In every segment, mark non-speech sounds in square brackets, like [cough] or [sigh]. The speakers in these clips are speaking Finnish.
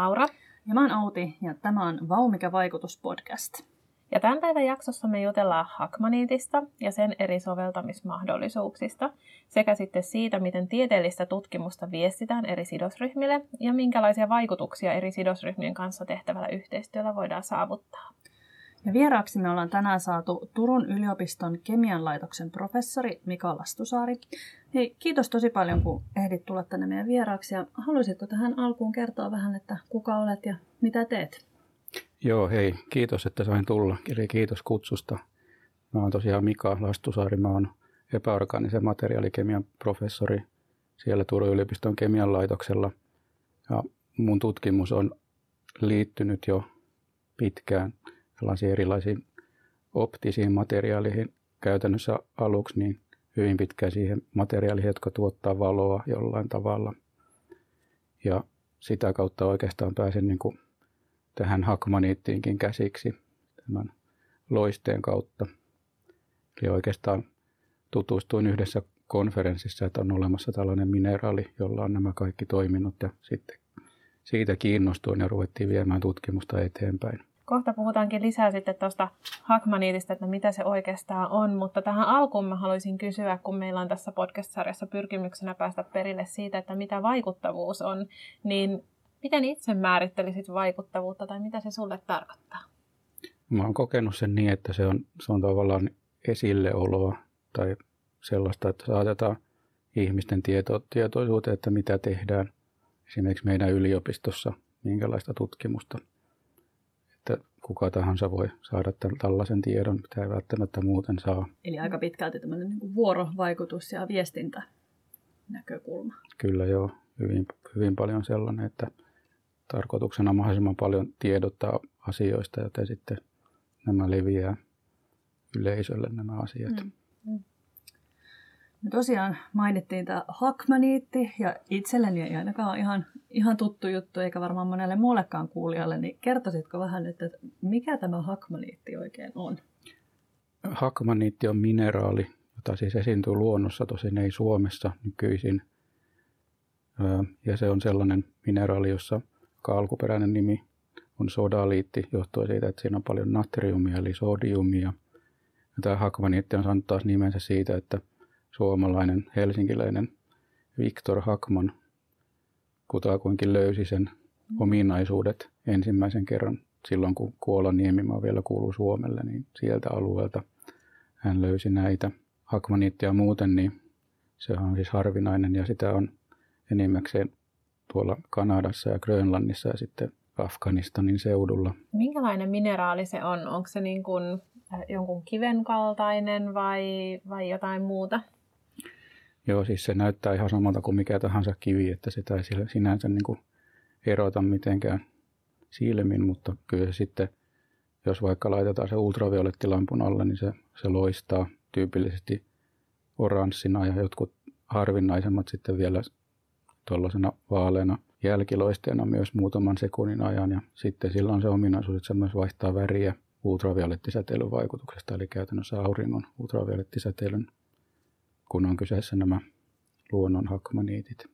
Laura. Ja mä oon Outi ja tämä on Vau mikä vaikutus podcast. Ja tämän päivän jaksossa me jutellaan Hakmaniitista ja sen eri soveltamismahdollisuuksista sekä sitten siitä, miten tieteellistä tutkimusta viestitään eri sidosryhmille ja minkälaisia vaikutuksia eri sidosryhmien kanssa tehtävällä yhteistyöllä voidaan saavuttaa. Ja vieraaksi me ollaan tänään saatu Turun yliopiston kemian laitoksen professori Mika Lastusaari. Hei, kiitos tosi paljon, kun ehdit tulla tänne meidän vieraaksi. Ja haluaisitko tähän alkuun kertoa vähän, että kuka olet ja mitä teet? Joo, hei, kiitos, että sain tulla. Eli kiitos kutsusta. Mä oon tosiaan Mika Lastusaari, mä oon epäorgaanisen materiaalikemian professori siellä Turun yliopiston kemian laitoksella. Ja mun tutkimus on liittynyt jo pitkään sellaisiin erilaisiin optisiin materiaaleihin käytännössä aluksi niin hyvin pitkään siihen materiaaliin, jotka tuottaa valoa jollain tavalla. Ja sitä kautta oikeastaan pääsen niin kuin tähän hakmaniittiinkin käsiksi tämän loisteen kautta. Eli oikeastaan tutustuin yhdessä konferenssissa, että on olemassa tällainen mineraali, jolla on nämä kaikki toiminnot ja sitten siitä kiinnostuin ja ruvettiin viemään tutkimusta eteenpäin kohta puhutaankin lisää sitten tuosta hakmaniitista, että mitä se oikeastaan on, mutta tähän alkuun mä haluaisin kysyä, kun meillä on tässä podcast-sarjassa pyrkimyksenä päästä perille siitä, että mitä vaikuttavuus on, niin miten itse määrittelisit vaikuttavuutta tai mitä se sulle tarkoittaa? Mä oon kokenut sen niin, että se on, se on tavallaan esilleoloa tai sellaista, että saatetaan ihmisten tieto, tietoisuuteen, että mitä tehdään esimerkiksi meidän yliopistossa, minkälaista tutkimusta – kuka tahansa voi saada tällaisen tiedon, mitä ei välttämättä muuten saa. Eli aika pitkälti tämmöinen niin vuorovaikutus ja viestintä näkökulma. Kyllä joo, hyvin, hyvin paljon sellainen, että tarkoituksena mahdollisimman paljon tiedottaa asioista, joten sitten nämä leviää yleisölle nämä asiat. Mm. Me tosiaan mainittiin tämä hakmaniitti ja itselleni ei ainakaan ihan, ihan tuttu juttu, eikä varmaan monelle muullekaan kuulijalle, niin kertoisitko vähän nyt, että mikä tämä hakmaniitti oikein on? Hakmaniitti on mineraali, jota siis esiintyy luonnossa, tosin ei Suomessa nykyisin. Ja se on sellainen mineraali, jossa alkuperäinen nimi on sodaliitti, johtuen siitä, että siinä on paljon natriumia eli sodiumia. Ja tämä hakmaniitti on saanut taas nimensä siitä, että suomalainen helsinkiläinen Viktor Hakman kutakuinkin löysi sen ominaisuudet ensimmäisen kerran silloin, kun Kuolan niemimaa vielä kuuluu Suomelle, niin sieltä alueelta hän löysi näitä. Hakmaniittia muuten, niin se on siis harvinainen ja sitä on enimmäkseen tuolla Kanadassa ja Grönlannissa ja sitten Afganistanin seudulla. Minkälainen mineraali se on? Onko se niin kuin äh, jonkun kiven kaltainen vai, vai jotain muuta? Joo, siis se näyttää ihan samalta kuin mikä tahansa kivi, että sitä ei sinänsä niin kuin erota mitenkään silmin, mutta kyllä se sitten, jos vaikka laitetaan se ultraviolettilampun alle, niin se, se loistaa tyypillisesti oranssina ja jotkut harvinaisemmat sitten vielä tuollaisena vaaleana jälkiloisteena myös muutaman sekunnin ajan. Ja sitten sillä on se ominaisuus, että se myös vaihtaa väriä ultraviolettisäteilyn vaikutuksesta, eli käytännössä auringon ultraviolettisäteilyn kun on kyseessä nämä luonnon hakmaniitit.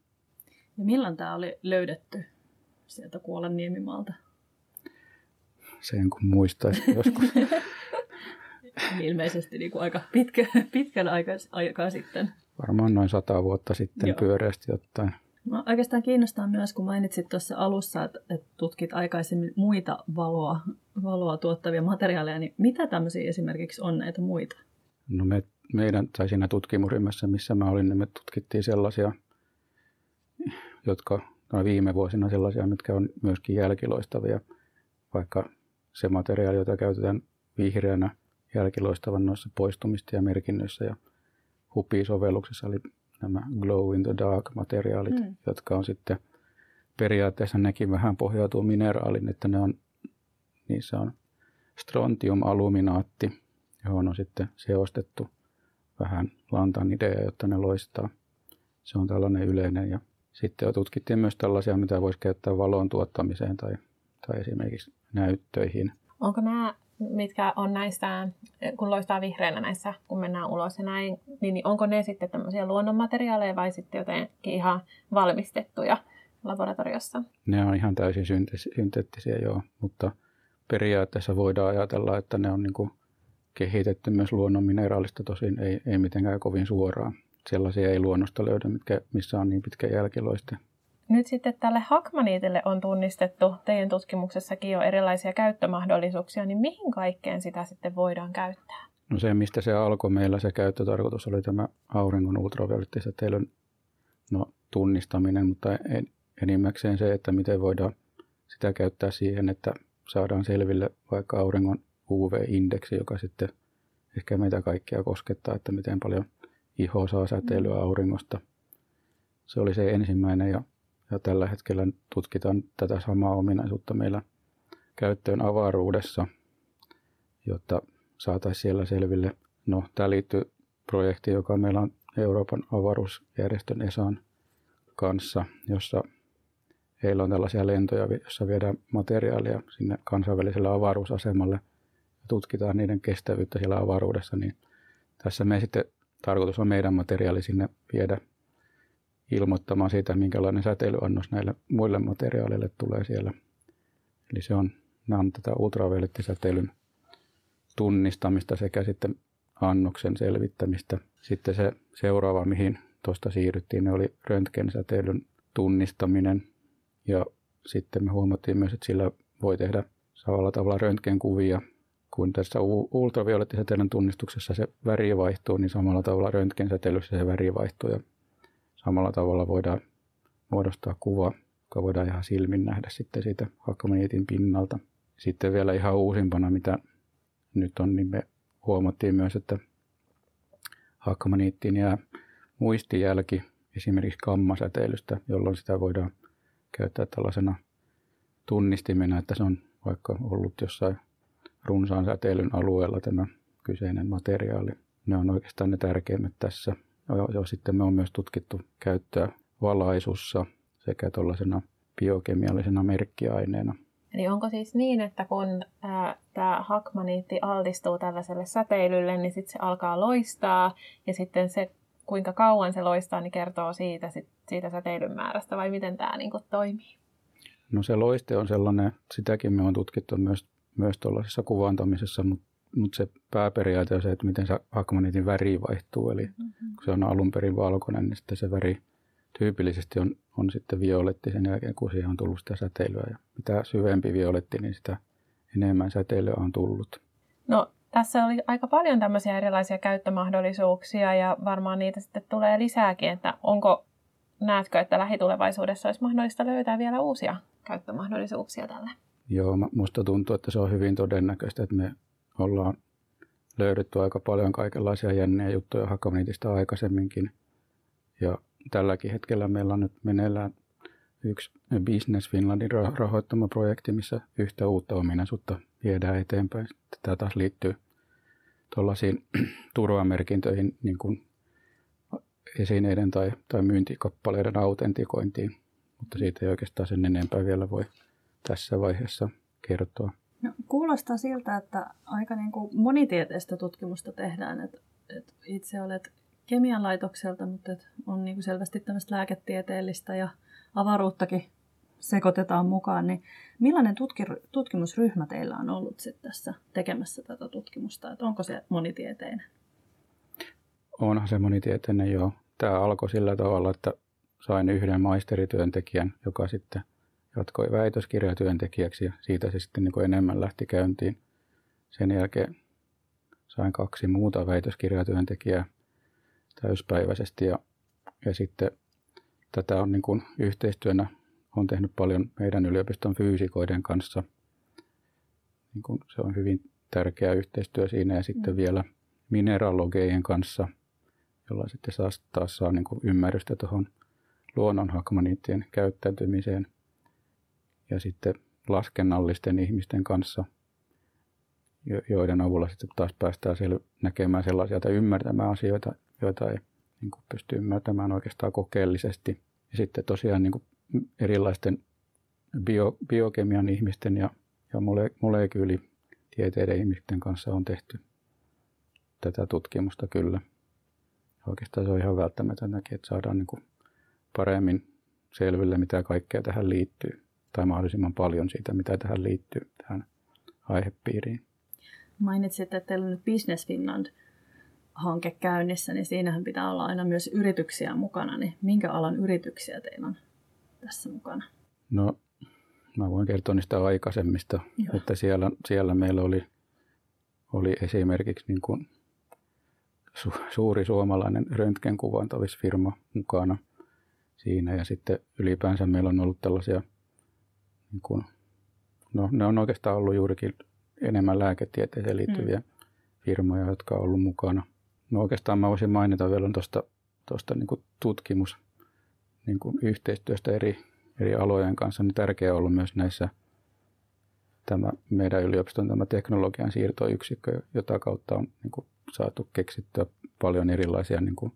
Ja milloin tämä oli löydetty sieltä Kuolan niemimaalta? Sen kun muistaisi [laughs] joskus. Ilmeisesti niin kuin aika pitkä, pitkän aikaa, aikaa sitten. Varmaan noin sata vuotta sitten Joo. pyöreästi ottaen. No, oikeastaan kiinnostaa myös, kun mainitsit tuossa alussa, että, että tutkit aikaisemmin muita valoa, valoa tuottavia materiaaleja, niin mitä tämmöisiä esimerkiksi on näitä muita? No me meidän, tai siinä tutkimusryhmässä, missä mä olin, niin me tutkittiin sellaisia, jotka no viime vuosina sellaisia, mitkä on myöskin jälkiloistavia, vaikka se materiaali, jota käytetään vihreänä jälkiloistavan noissa poistumista ja merkinnöissä ja HUPI-sovelluksissa, eli nämä glow in the dark materiaalit, mm. jotka on sitten periaatteessa nekin vähän pohjautuu mineraalin, että ne on, niissä on strontiumaluminaatti, johon on sitten seostettu vähän lantan idea, jotta ne loistaa. Se on tällainen yleinen. Ja sitten tutkittiin myös tällaisia, mitä voisi käyttää valon tuottamiseen tai, tai esimerkiksi näyttöihin. Onko nämä, mitkä on näistä, kun loistaa vihreänä näissä, kun mennään ulos ja näin, niin onko ne sitten tämmöisiä luonnonmateriaaleja vai sitten jotenkin ihan valmistettuja laboratoriossa? Ne on ihan täysin synteettisiä, joo, mutta periaatteessa voidaan ajatella, että ne on niin kuin kehitetty myös luonnon mineraalista, tosin ei, ei mitenkään kovin suoraan. Sellaisia ei luonnosta löydä, mitkä, missä on niin pitkä jälkiloiste. Nyt sitten tälle hakmaniitille on tunnistettu teidän tutkimuksessakin jo erilaisia käyttömahdollisuuksia, niin mihin kaikkeen sitä sitten voidaan käyttää? No se, mistä se alkoi meillä, se käyttötarkoitus oli tämä auringon ultraviolettisäteilyn no, tunnistaminen, mutta enimmäkseen se, että miten voidaan sitä käyttää siihen, että saadaan selville vaikka auringon UV-indeksi, joka sitten ehkä meitä kaikkia koskettaa, että miten paljon iho saa säteilyä mm. auringosta. Se oli se ensimmäinen ja, ja tällä hetkellä tutkitaan tätä samaa ominaisuutta meillä käyttöön avaruudessa, jotta saataisiin siellä selville. No, tämä liittyy projektiin, joka meillä on Euroopan avaruusjärjestön ESAN kanssa, jossa heillä on tällaisia lentoja, joissa viedään materiaalia sinne kansainväliselle avaruusasemalle tutkitaan niiden kestävyyttä siellä avaruudessa. Niin tässä me sitten tarkoitus on meidän materiaali sinne viedä ilmoittamaan siitä, minkälainen säteilyannos näille muille materiaaleille tulee siellä. Eli se on, nämä on tätä ultraviolettisäteilyn tunnistamista sekä sitten annoksen selvittämistä. Sitten se seuraava, mihin tuosta siirryttiin, ne oli röntgensäteilyn tunnistaminen. Ja sitten me huomattiin myös, että sillä voi tehdä samalla tavalla röntgenkuvia kuin tässä ultraviolettisäteilyn tunnistuksessa se väri vaihtuu, niin samalla tavalla röntgensäteilyssä se väri vaihtuu ja samalla tavalla voidaan muodostaa kuva, joka voidaan ihan silmin nähdä sitten siitä hakkamaniitin pinnalta. Sitten vielä ihan uusimpana, mitä nyt on, niin me huomattiin myös, että hakkamaniittiin jää muistijälki esimerkiksi kammasäteilystä, jolloin sitä voidaan käyttää tällaisena tunnistimena, että se on vaikka ollut jossain runsaan säteilyn alueella tämä kyseinen materiaali. Ne on oikeastaan ne tärkeimmät tässä. Ja, sitten me on myös tutkittu käyttöä valaisussa sekä tuollaisena biokemiallisena merkkiaineena. Eli onko siis niin, että kun tämä hakmaniitti altistuu tällaiselle säteilylle, niin sitten se alkaa loistaa ja sitten se, kuinka kauan se loistaa, niin kertoo siitä, sit, siitä säteilyn määrästä vai miten tämä niinku toimii? No se loiste on sellainen, sitäkin me on tutkittu myös, myös tuollaisessa kuvantamisessa, mutta mut se pääperiaate on se, että miten se hakmaniitin väri vaihtuu. Eli mm-hmm. kun se on alun perin valkoinen, niin sitten se väri tyypillisesti on, on sitten violetti sen jälkeen, kun siihen on tullut sitä säteilyä. Ja mitä syvempi violetti, niin sitä enemmän säteilyä on tullut. No tässä oli aika paljon tämmöisiä erilaisia käyttömahdollisuuksia ja varmaan niitä sitten tulee lisääkin, että onko, näetkö, että lähitulevaisuudessa olisi mahdollista löytää vielä uusia käyttömahdollisuuksia tälle? Joo, musta tuntuu, että se on hyvin todennäköistä, että me ollaan löydetty aika paljon kaikenlaisia jänniä juttuja Hakamaniitista aikaisemminkin. Ja tälläkin hetkellä meillä on nyt meneillään yksi Business Finlandin rahoittama projekti, missä yhtä uutta ominaisuutta viedään eteenpäin. Tämä taas liittyy tuollaisiin [clears throat] turvamerkintöihin niin kuin esineiden tai, tai myyntikappaleiden autentikointiin, mutta siitä ei oikeastaan sen enempää vielä voi tässä vaiheessa kertoa. No, kuulostaa siltä, että aika niin kuin monitieteistä tutkimusta tehdään. Että, että itse olet kemian laitokselta, mutta on niin kuin selvästi tämmöistä lääketieteellistä ja avaruuttakin sekoitetaan mukaan, niin millainen tutkimusryhmä teillä on ollut sit tässä tekemässä tätä tutkimusta? Että onko se monitieteinen? Onhan se monitieteinen jo. Tämä alkoi sillä tavalla, että sain yhden maisterityöntekijän, joka sitten jatkoi väitöskirjatyöntekijäksi ja siitä se sitten niin enemmän lähti käyntiin. Sen jälkeen sain kaksi muuta väitöskirjatyöntekijää täyspäiväisesti ja, ja sitten tätä on niin kuin yhteistyönä on tehnyt paljon meidän yliopiston fyysikoiden kanssa. Niin kuin se on hyvin tärkeä yhteistyö siinä ja sitten mm. vielä mineralogeien kanssa, jolla sitten saa, taas saa niin kuin ymmärrystä tuohon luonnonhakmaniittien käyttäytymiseen ja sitten laskennallisten ihmisten kanssa, joiden avulla sitten taas päästään sel- näkemään sellaisia tai ymmärtämään asioita, joita ei niin kuin pysty ymmärtämään oikeastaan kokeellisesti. Ja sitten tosiaan niin kuin erilaisten bio, biokemian ihmisten ja, ja mole, molekyylitieteiden ihmisten kanssa on tehty tätä tutkimusta kyllä. Oikeastaan se on ihan välttämätöntäkin, että saadaan niin kuin paremmin selville, mitä kaikkea tähän liittyy, tai mahdollisimman paljon siitä, mitä tähän liittyy, tähän aihepiiriin. Mainitsit, että teillä on nyt Business Finland hanke käynnissä, niin siinähän pitää olla aina myös yrityksiä mukana. Niin minkä alan yrityksiä teillä on tässä mukana? No, mä voin kertoa niistä aikaisemmista, Joo. että siellä, siellä meillä oli, oli esimerkiksi niin kuin su, suuri suomalainen röntgenkuvantavisfirma mukana siinä ja sitten ylipäänsä meillä on ollut tällaisia, niin kuin, no ne on oikeastaan ollut juurikin enemmän lääketieteeseen liittyviä mm. firmoja, jotka on ollut mukana. No oikeastaan mä voisin mainita vielä tuosta tuosta niin tutkimus niin kuin yhteistyöstä eri, eri alojen kanssa. Niin tärkeää ollut myös näissä tämä meidän yliopiston tämä teknologian siirtoyksikkö, jota kautta on niin kuin saatu keksittyä paljon erilaisia niin kuin,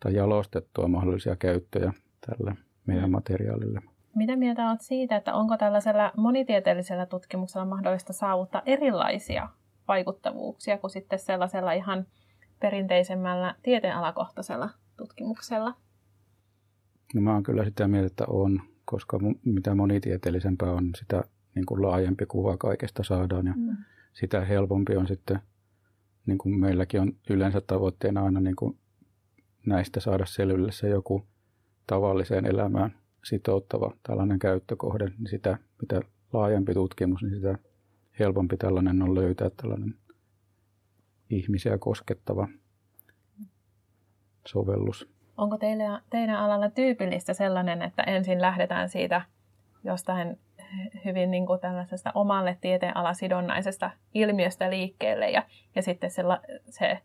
tai jalostettua mahdollisia käyttöjä tälle meidän materiaalille. Mitä mieltä olet siitä, että onko tällaisella monitieteellisellä tutkimuksella mahdollista saavuttaa erilaisia vaikuttavuuksia kuin sitten sellaisella ihan perinteisemmällä tieteenalakohtaisella tutkimuksella? No mä oon kyllä sitä mieltä, että on, koska mitä monitieteellisempää on, sitä niin kuin laajempi kuva kaikesta saadaan ja mm. sitä helpompi on sitten, niin kuin meilläkin on yleensä tavoitteena aina niin kuin näistä saada selville se joku tavalliseen elämään sitouttava tällainen käyttökohde, niin sitä mitä laajempi tutkimus, niin sitä helpompi tällainen on löytää tällainen ihmisiä koskettava sovellus. Onko teille, teidän alalla tyypillistä sellainen, että ensin lähdetään siitä jostain hyvin niin kuin tällaisesta omalle tieteenalasidonnaisesta ilmiöstä liikkeelle ja, ja sitten se, se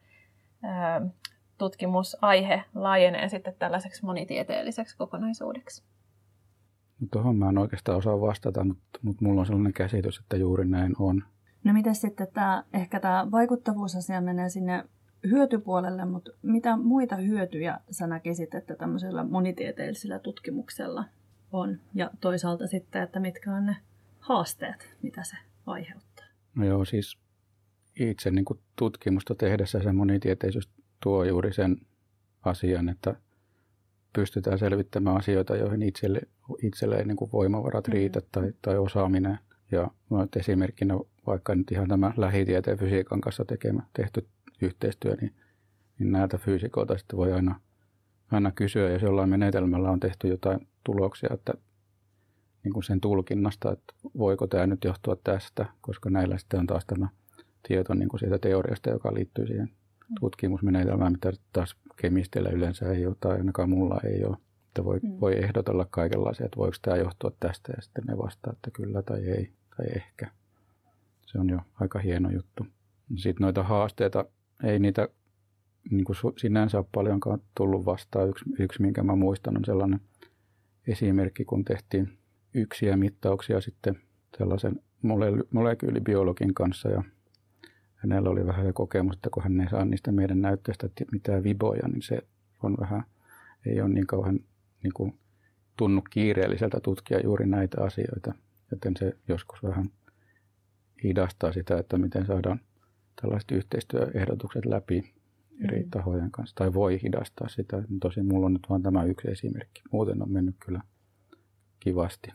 ää, tutkimusaihe laajenee sitten tällaiseksi monitieteelliseksi kokonaisuudeksi? No tuohon mä en oikeastaan osaa vastata, mutta, mutta mulla on sellainen käsitys, että juuri näin on. No mitä sitten tämä, ehkä tämä vaikuttavuusasia menee sinne hyötypuolelle, mutta mitä muita hyötyjä sä näkisit, että tämmöisellä monitieteellisellä tutkimuksella on? Ja toisaalta sitten, että mitkä on ne haasteet, mitä se aiheuttaa? No joo, siis itse niin kuin tutkimusta tehdessä se monitieteisyys tuo juuri sen asian, että pystytään selvittämään asioita, joihin itselle, itselle ei niin kuin voimavarat riitä mm-hmm. tai, tai osaaminen. Ja esimerkkinä vaikka nyt ihan tämä lähitieteen fysiikan kanssa tekemä, tehty yhteistyö, niin, niin näiltä fyysikoilta sitten voi aina, aina kysyä, jos jollain menetelmällä on tehty jotain tuloksia, että niin kuin sen tulkinnasta, että voiko tämä nyt johtua tästä, koska näillä sitten on taas tämä tieto niin kuin siitä teoriasta, joka liittyy siihen tutkimusmenetelmään, mitä taas kemisteillä yleensä ei ole, tai ainakaan mulla ei ole. Että voi, mm. voi ehdotella kaikenlaisia, että voiko tämä johtua tästä, ja sitten ne vastaa, että kyllä tai ei, tai ehkä. Se on jo aika hieno juttu. Sitten noita haasteita, ei niitä niin kuin sinänsä ole paljonkaan tullut vastaan. Yksi, yksi, minkä mä muistan, on sellainen esimerkki, kun tehtiin yksiä mittauksia sitten sellaisen mole- molekyylibiologin kanssa ja hänellä oli vähän jo kokemus, että kun hän ei saa niistä meidän näytteistä mitään viboja, niin se on vähän, ei ole niin kauhean niin kuin, tunnu kiireelliseltä tutkia juuri näitä asioita, joten se joskus vähän hidastaa sitä, että miten saadaan tällaiset yhteistyöehdotukset läpi eri mm. tahojen kanssa, tai voi hidastaa sitä. Tosin mulla on nyt vain tämä yksi esimerkki. Muuten on mennyt kyllä kivasti.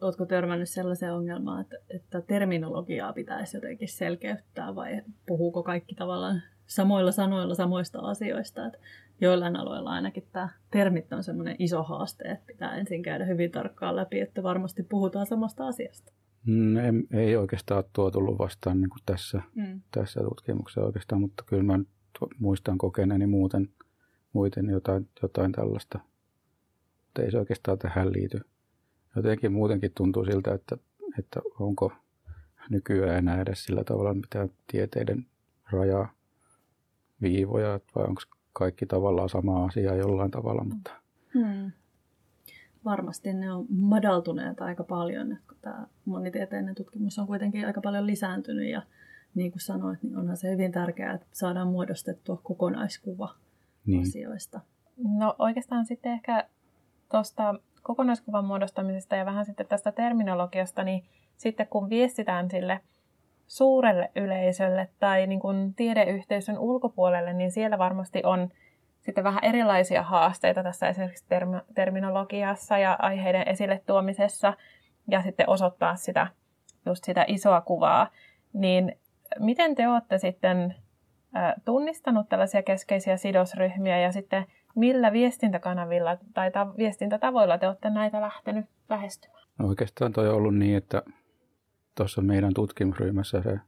Oletko törmännyt sellaiseen ongelmaan, että, että terminologiaa pitäisi jotenkin selkeyttää vai puhuuko kaikki tavallaan samoilla sanoilla samoista asioista? Että joillain aloilla ainakin tämä termit on semmoinen iso haaste, että pitää ensin käydä hyvin tarkkaan läpi, että varmasti puhutaan samasta asiasta. Mm, ei, ei oikeastaan tuo tullut vastaan niin kuin tässä, mm. tässä tutkimuksessa oikeastaan, mutta kyllä mä muistan kokeneeni muuten, muuten jotain, jotain tällaista. Mutta ei se oikeastaan tähän liity jotenkin muutenkin tuntuu siltä, että, että onko nykyään enää edes sillä tavalla mitään tieteiden rajaa viivoja, vai onko kaikki tavallaan sama asia jollain tavalla. Mutta... Hmm. Varmasti ne on madaltuneet aika paljon, että tämä monitieteinen tutkimus on kuitenkin aika paljon lisääntynyt ja niin kuin sanoit, niin onhan se hyvin tärkeää, että saadaan muodostettua kokonaiskuva niin. asioista. No oikeastaan sitten ehkä tuosta kokonaiskuvan muodostamisesta ja vähän sitten tästä terminologiasta, niin sitten kun viestitään sille suurelle yleisölle tai niin kuin tiedeyhteisön ulkopuolelle, niin siellä varmasti on sitten vähän erilaisia haasteita tässä esimerkiksi term- terminologiassa ja aiheiden esille tuomisessa ja sitten osoittaa sitä, just sitä isoa kuvaa, niin miten te olette sitten tunnistanut tällaisia keskeisiä sidosryhmiä ja sitten millä viestintäkanavilla tai ta- viestintätavoilla te olette näitä lähtenyt lähestymään? No oikeastaan toi on ollut niin, että tuossa meidän tutkimusryhmässä se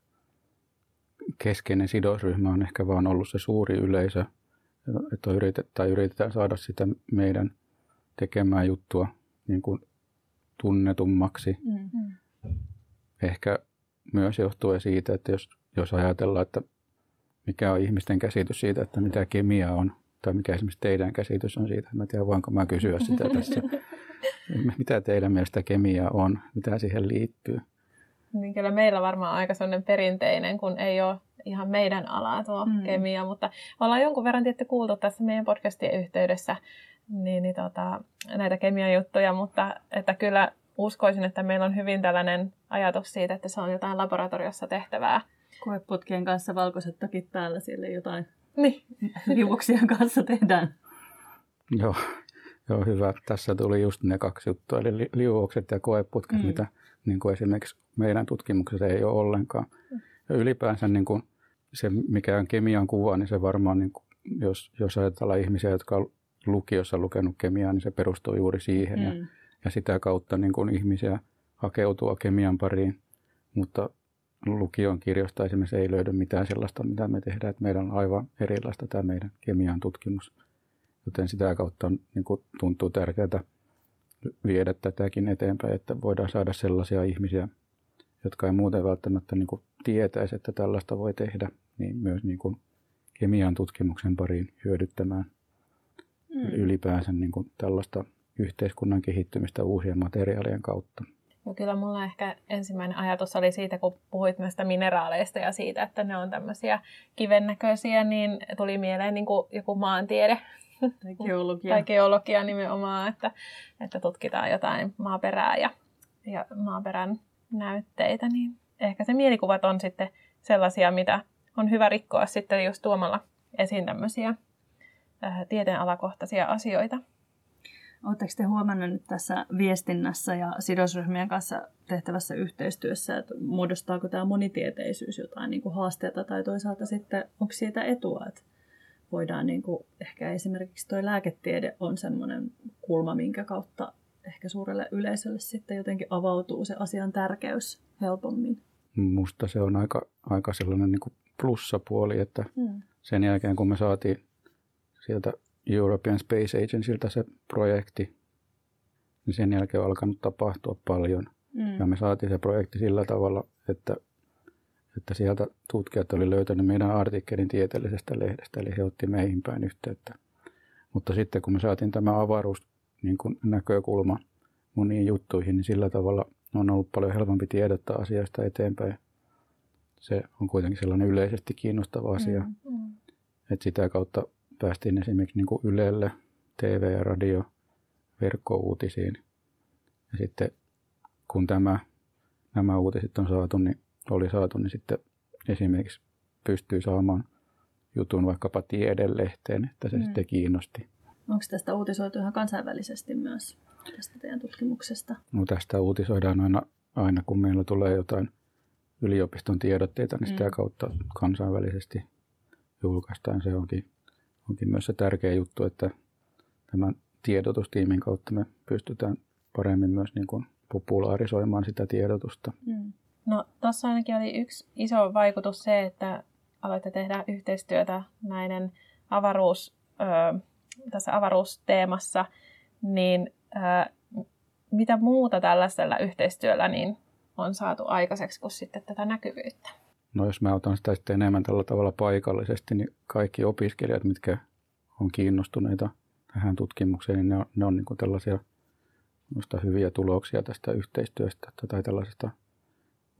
keskeinen sidosryhmä on ehkä vaan ollut se suuri yleisö, että yritetään, yritetään saada sitä meidän tekemää juttua niin kuin tunnetummaksi. Mm-hmm. Ehkä myös johtuen siitä, että jos, jos ajatellaan, että mikä on ihmisten käsitys siitä, että mitä kemia on, tai mikä esimerkiksi teidän käsitys on siitä, mä tiedän voinko mä kysyä sitä tässä. [laughs] mitä teidän mielestä kemia on, mitä siihen liittyy? Niin kyllä meillä varmaan aika sellainen perinteinen, kun ei ole ihan meidän alaa tuo mm. kemia, mutta ollaan jonkun verran tietty kuultu tässä meidän podcastien yhteydessä niin, niin tota, näitä kemian juttuja, mutta että kyllä uskoisin, että meillä on hyvin tällainen ajatus siitä, että se on jotain laboratoriossa tehtävää. Koeputkien kanssa valkoiset takit päällä, siellä jotain niin. liuoksien [laughs] kanssa tehdään. Joo, joo, hyvä. Tässä tuli just ne kaksi juttua, eli liuokset ja koeputket, mm. mitä niin kuin esimerkiksi meidän tutkimuksessa ei ole ollenkaan. Ja ylipäänsä niin kuin se, mikä on kemian kuva, niin se varmaan, niin kuin, jos, jos ajatellaan ihmisiä, jotka on lukiossa lukenut kemiaa, niin se perustuu juuri siihen. Mm. Ja, ja sitä kautta niin kuin ihmisiä hakeutua kemian pariin. Mutta lukion kirjoista esimerkiksi ei löydy mitään sellaista, mitä me tehdään. Että meidän on aivan erilaista tämä meidän kemian tutkimus. Joten sitä kautta on, niin kuin tuntuu tärkeää viedä tätäkin eteenpäin, että voidaan saada sellaisia ihmisiä, jotka ei muuten välttämättä niin kuin tietäisi, että tällaista voi tehdä, niin myös niin kuin kemian tutkimuksen pariin hyödyttämään mm. ylipäänsä niin kuin tällaista yhteiskunnan kehittymistä uusien materiaalien kautta. No kyllä mulla ehkä ensimmäinen ajatus oli siitä, kun puhuit näistä mineraaleista ja siitä, että ne on tämmöisiä kivennäköisiä, niin tuli mieleen niin kuin joku maantiede. Tai geologia. tai geologia nimenomaan, että, että tutkitaan jotain maaperää ja, ja maaperän näytteitä, niin ehkä se mielikuvat on sitten sellaisia, mitä on hyvä rikkoa sitten just tuomalla esiin tämmöisiä tieteenalakohtaisia asioita. Oletteko te huomannut nyt tässä viestinnässä ja sidosryhmien kanssa tehtävässä yhteistyössä, että muodostaako tämä monitieteisyys jotain niin kuin haasteita tai toisaalta sitten onko siitä etua, että voidaan niin kuin, ehkä esimerkiksi tuo lääketiede on semmoinen kulma, minkä kautta ehkä suurelle yleisölle sitten jotenkin avautuu se asian tärkeys helpommin. Musta se on aika, aika sellainen niin kuin plussapuoli, että mm. sen jälkeen kun me saatiin sieltä European Space Agencyltä se projekti, niin sen jälkeen on alkanut tapahtua paljon. Mm. Ja me saatiin se projekti sillä tavalla, että, että sieltä tutkijat oli löytänyt meidän artikkelin tieteellisestä lehdestä, eli he otti meihin päin yhteyttä. Mutta sitten kun me saatiin tämä avaruus niin kuin näkökulma moniin juttuihin, niin sillä tavalla on ollut paljon helpompi tiedottaa asiasta eteenpäin. Se on kuitenkin sellainen yleisesti kiinnostava asia, mm, mm. että sitä kautta päästiin esimerkiksi niin kuin Ylelle, TV ja radio, verkkouutisiin. Ja sitten kun tämä, nämä uutiset on saatu, niin oli saatu, niin sitten esimerkiksi pystyy saamaan jutun vaikkapa tiedelehteen, että se mm. sitten kiinnosti. Onko tästä uutisoitu ihan kansainvälisesti myös, tästä teidän tutkimuksesta? No tästä uutisoidaan aina, aina kun meillä tulee jotain yliopiston tiedotteita, niin sitä mm. kautta kansainvälisesti julkaistaan. Se onkin onkin myös se tärkeä juttu, että tämän tiedotustiimin kautta me pystytään paremmin myös niin kuin populaarisoimaan sitä tiedotusta. Mm. No tuossa ainakin oli yksi iso vaikutus se, että aloitte tehdä yhteistyötä näiden avaruus, ö, tässä avaruusteemassa, niin ö, mitä muuta tällaisella yhteistyöllä niin on saatu aikaiseksi kuin sitten tätä näkyvyyttä? No jos mä otan sitä sitten enemmän tällä tavalla paikallisesti, niin kaikki opiskelijat, mitkä on kiinnostuneita tähän tutkimukseen, niin ne on, ne on niin tällaisia hyviä tuloksia tästä yhteistyöstä tai tällaisesta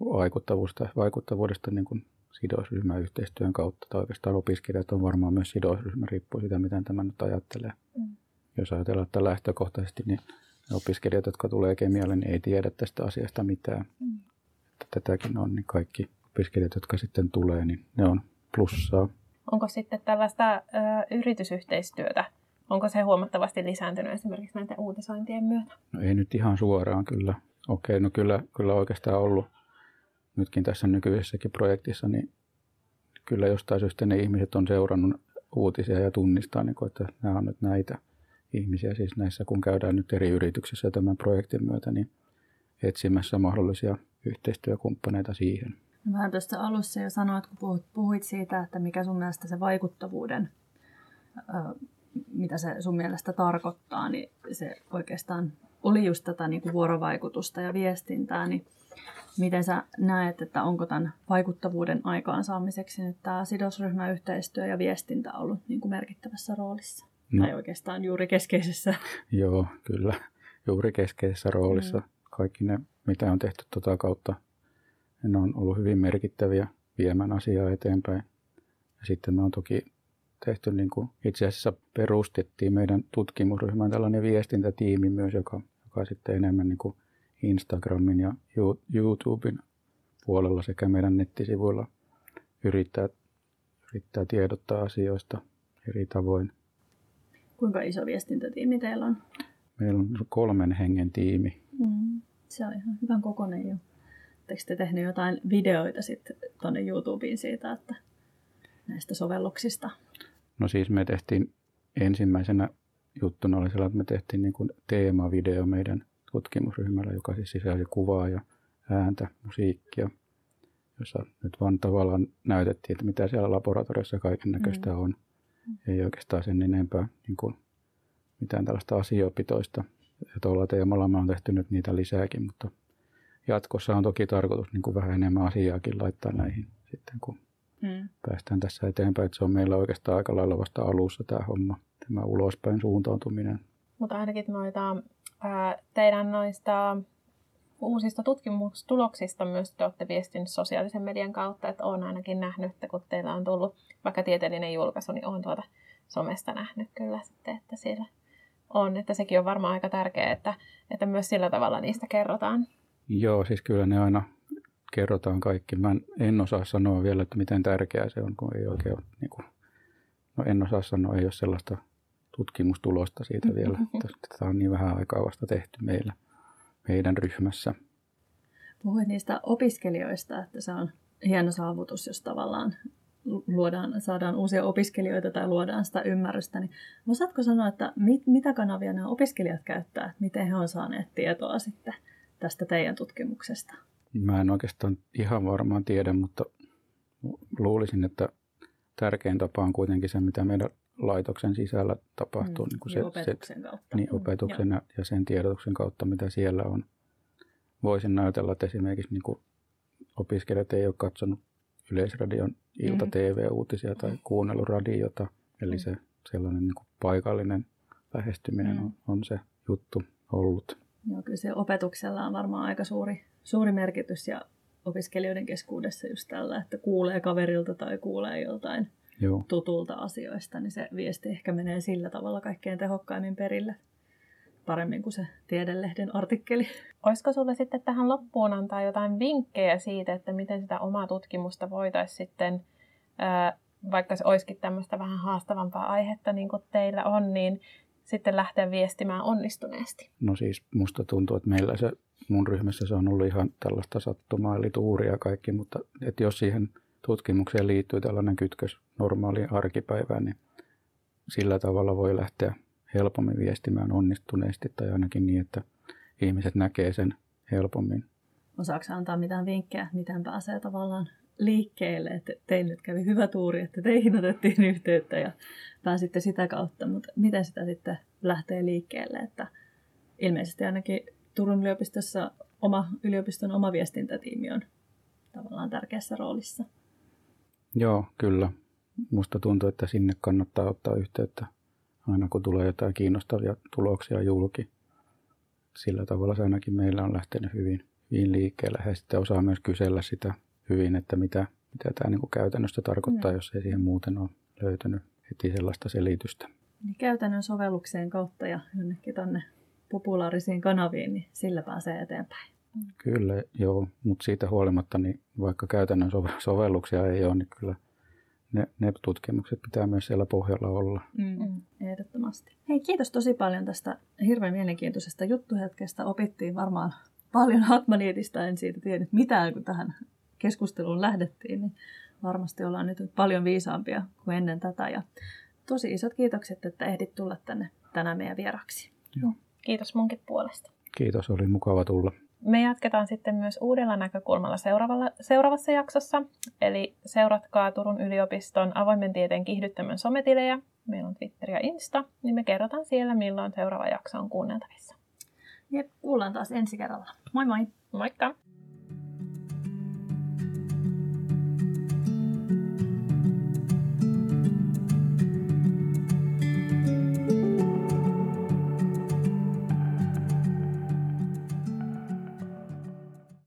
vaikuttavuudesta, vaikuttavuudesta niin kuin sidosryhmäyhteistyön kautta. Tai oikeastaan opiskelijat on varmaan myös sidosryhmä, riippuu siitä, miten tämä nyt ajattelee. Mm. Jos ajatellaan, että lähtökohtaisesti, niin ne opiskelijat, jotka tulee kemialle, niin ei tiedä tästä asiasta mitään. Mm. Että tätäkin on, niin kaikki opiskelijat, jotka sitten tulee, niin ne on plussaa. onko sitten tällaista ö, yritysyhteistyötä, onko se huomattavasti lisääntynyt esimerkiksi näiden uutisointien myötä? No ei nyt ihan suoraan kyllä. Okei, no kyllä, kyllä oikeastaan ollut nytkin tässä nykyisessäkin projektissa, niin kyllä jostain syystä ne ihmiset on seurannut uutisia ja tunnistaa, niin kuin, että nämä on nyt näitä ihmisiä. Siis näissä, kun käydään nyt eri yrityksissä tämän projektin myötä, niin etsimässä mahdollisia yhteistyökumppaneita siihen. Vähän tuosta alussa jo sanoit, kun puhuit, puhuit siitä, että mikä sun mielestä se vaikuttavuuden, mitä se sun mielestä tarkoittaa, niin se oikeastaan oli just tätä niin kuin vuorovaikutusta ja viestintää, niin miten sä näet, että onko tämän vaikuttavuuden aikaansaamiseksi nyt tämä sidosryhmäyhteistyö ja viestintä ollut niin kuin merkittävässä roolissa? No. Tai oikeastaan juuri keskeisessä. [laughs] Joo, kyllä. Juuri keskeisessä roolissa. Mm. Kaikki ne, mitä on tehty tota kautta, ne on ollut hyvin merkittäviä viemään asiaa eteenpäin. Ja sitten me on toki tehty, niin kuin itse asiassa perustettiin meidän tutkimusryhmään tällainen viestintätiimi myös, joka, joka sitten enemmän niin kuin Instagramin ja YouTuben puolella sekä meidän nettisivuilla yrittää, yrittää tiedottaa asioista eri tavoin. Kuinka iso viestintätiimi teillä on? Meillä on kolmen hengen tiimi. Mm, se on ihan hyvän kokoinen jo. Oletteko te tehnyt jotain videoita sitten tuonne YouTubeen siitä, että näistä sovelluksista? No siis me tehtiin ensimmäisenä juttuna oli sellainen, että me tehtiin niin kuin teemavideo meidän tutkimusryhmällä, joka siis sisälsi kuvaa ja ääntä, musiikkia, jossa nyt vaan tavallaan näytettiin, että mitä siellä laboratoriossa kaiken näköistä mm. on. Ei oikeastaan sen enempää niin kuin mitään tällaista asiopitoista. Ja tuolla teemalla mä oon tehty nyt niitä lisääkin, mutta jatkossa on toki tarkoitus niin kuin vähän enemmän asiaakin laittaa näihin sitten, kun mm. päästään tässä eteenpäin. Että se on meillä oikeastaan aika lailla vasta alussa tämä homma, tämä ulospäin suuntautuminen. Mutta ainakin noita teidän noista uusista tutkimustuloksista myös te olette viestinyt sosiaalisen median kautta, että olen ainakin nähnyt, että kun teillä on tullut vaikka tieteellinen julkaisu, niin olen tuota somesta nähnyt kyllä sitten, että siellä on. Että sekin on varmaan aika tärkeää, että, että myös sillä tavalla niistä kerrotaan. Joo, siis kyllä ne aina kerrotaan kaikki. Mä en osaa sanoa vielä, että miten tärkeää se on, kun ei oikein ole, niin kuin, no en osaa sanoa, ei ole sellaista tutkimustulosta siitä vielä. Tätä on niin vähän aikaa vasta tehty meillä, meidän ryhmässä. Puhuin niistä opiskelijoista, että se on hieno saavutus, jos tavallaan luodaan, saadaan uusia opiskelijoita tai luodaan sitä ymmärrystä, niin osaatko sanoa, että mit, mitä kanavia nämä opiskelijat käyttää, että miten he on saaneet tietoa sitten tästä teidän tutkimuksesta? Mä en oikeastaan ihan varmaan tiedä, mutta luulisin, että tärkein tapa on kuitenkin se, mitä meidän laitoksen sisällä tapahtuu. Mm, niin kuin se, opetuksen se, kautta. Niin, opetuksen mm, ja, ja sen tiedotuksen kautta, mitä siellä on. Voisin näytellä, että esimerkiksi niin kuin opiskelijat ei ole katsonut Yleisradion ilta-TV-uutisia tai kuunnellut radiota. Eli se sellainen niin kuin paikallinen lähestyminen mm. on, on se juttu ollut. Joo, kyllä se opetuksella on varmaan aika suuri, suuri merkitys ja opiskelijoiden keskuudessa just tällä, että kuulee kaverilta tai kuulee joltain Joo. tutulta asioista, niin se viesti ehkä menee sillä tavalla kaikkein tehokkaimmin perille paremmin kuin se tiedelehden artikkeli. Olisiko sinulle sitten tähän loppuun antaa jotain vinkkejä siitä, että miten sitä omaa tutkimusta voitaisiin sitten, vaikka se olisikin tämmöistä vähän haastavampaa aihetta niin kuin teillä on, niin sitten lähteä viestimään onnistuneesti? No siis musta tuntuu, että meillä se mun ryhmässä se on ollut ihan tällaista sattumaa, eli tuuria kaikki, mutta että jos siihen tutkimukseen liittyy tällainen kytkös normaaliin arkipäivään, niin sillä tavalla voi lähteä helpommin viestimään onnistuneesti tai ainakin niin, että ihmiset näkee sen helpommin. Osaako antaa mitään vinkkejä, miten pääsee tavallaan liikkeelle, että teille nyt kävi hyvä tuuri, että teihin otettiin [laughs] yhteyttä ja pääsitte sitä kautta, mutta miten sitä sitten lähtee liikkeelle, että ilmeisesti ainakin Turun yliopistossa oma yliopiston oma viestintätiimi on tavallaan tärkeässä roolissa. Joo, kyllä. Musta tuntuu, että sinne kannattaa ottaa yhteyttä aina kun tulee jotain kiinnostavia tuloksia julki. Sillä tavalla se ainakin meillä on lähtenyt hyvin, hyvin liikkeelle. Ja sitten osaa myös kysellä sitä hyvin, että mitä, mitä tämä niin käytännössä tarkoittaa, no. jos ei siihen muuten ole löytynyt heti sellaista selitystä. Niin käytännön sovellukseen kautta ja jonnekin tuonne populaarisiin kanaviin, niin sillä pääsee eteenpäin. Kyllä, joo, mutta siitä huolimatta, niin vaikka käytännön sovelluksia ei ole, niin kyllä ne, ne tutkimukset pitää myös siellä pohjalla olla. Mm, mm. Ehdottomasti. Hei, kiitos tosi paljon tästä hirveän mielenkiintoisesta juttuhetkestä. Opittiin varmaan paljon Hatmanietista, en siitä tiennyt mitään, kun tähän keskusteluun lähdettiin, niin varmasti ollaan nyt paljon viisaampia kuin ennen tätä. Ja tosi isot kiitokset, että ehdit tulla tänne tänään meidän vieraksi. Joo. Kiitos munkin puolesta. Kiitos, oli mukava tulla. Me jatketaan sitten myös uudella näkökulmalla seuraavalla, seuraavassa jaksossa. Eli seuratkaa Turun yliopiston avoimen tieteen kiihdyttämön sometilejä. Meillä on Twitter ja Insta, niin me kerrotaan siellä, milloin seuraava jakso on kuunneltavissa. Jep, kuullaan taas ensi kerralla. Moi moi! Moikka!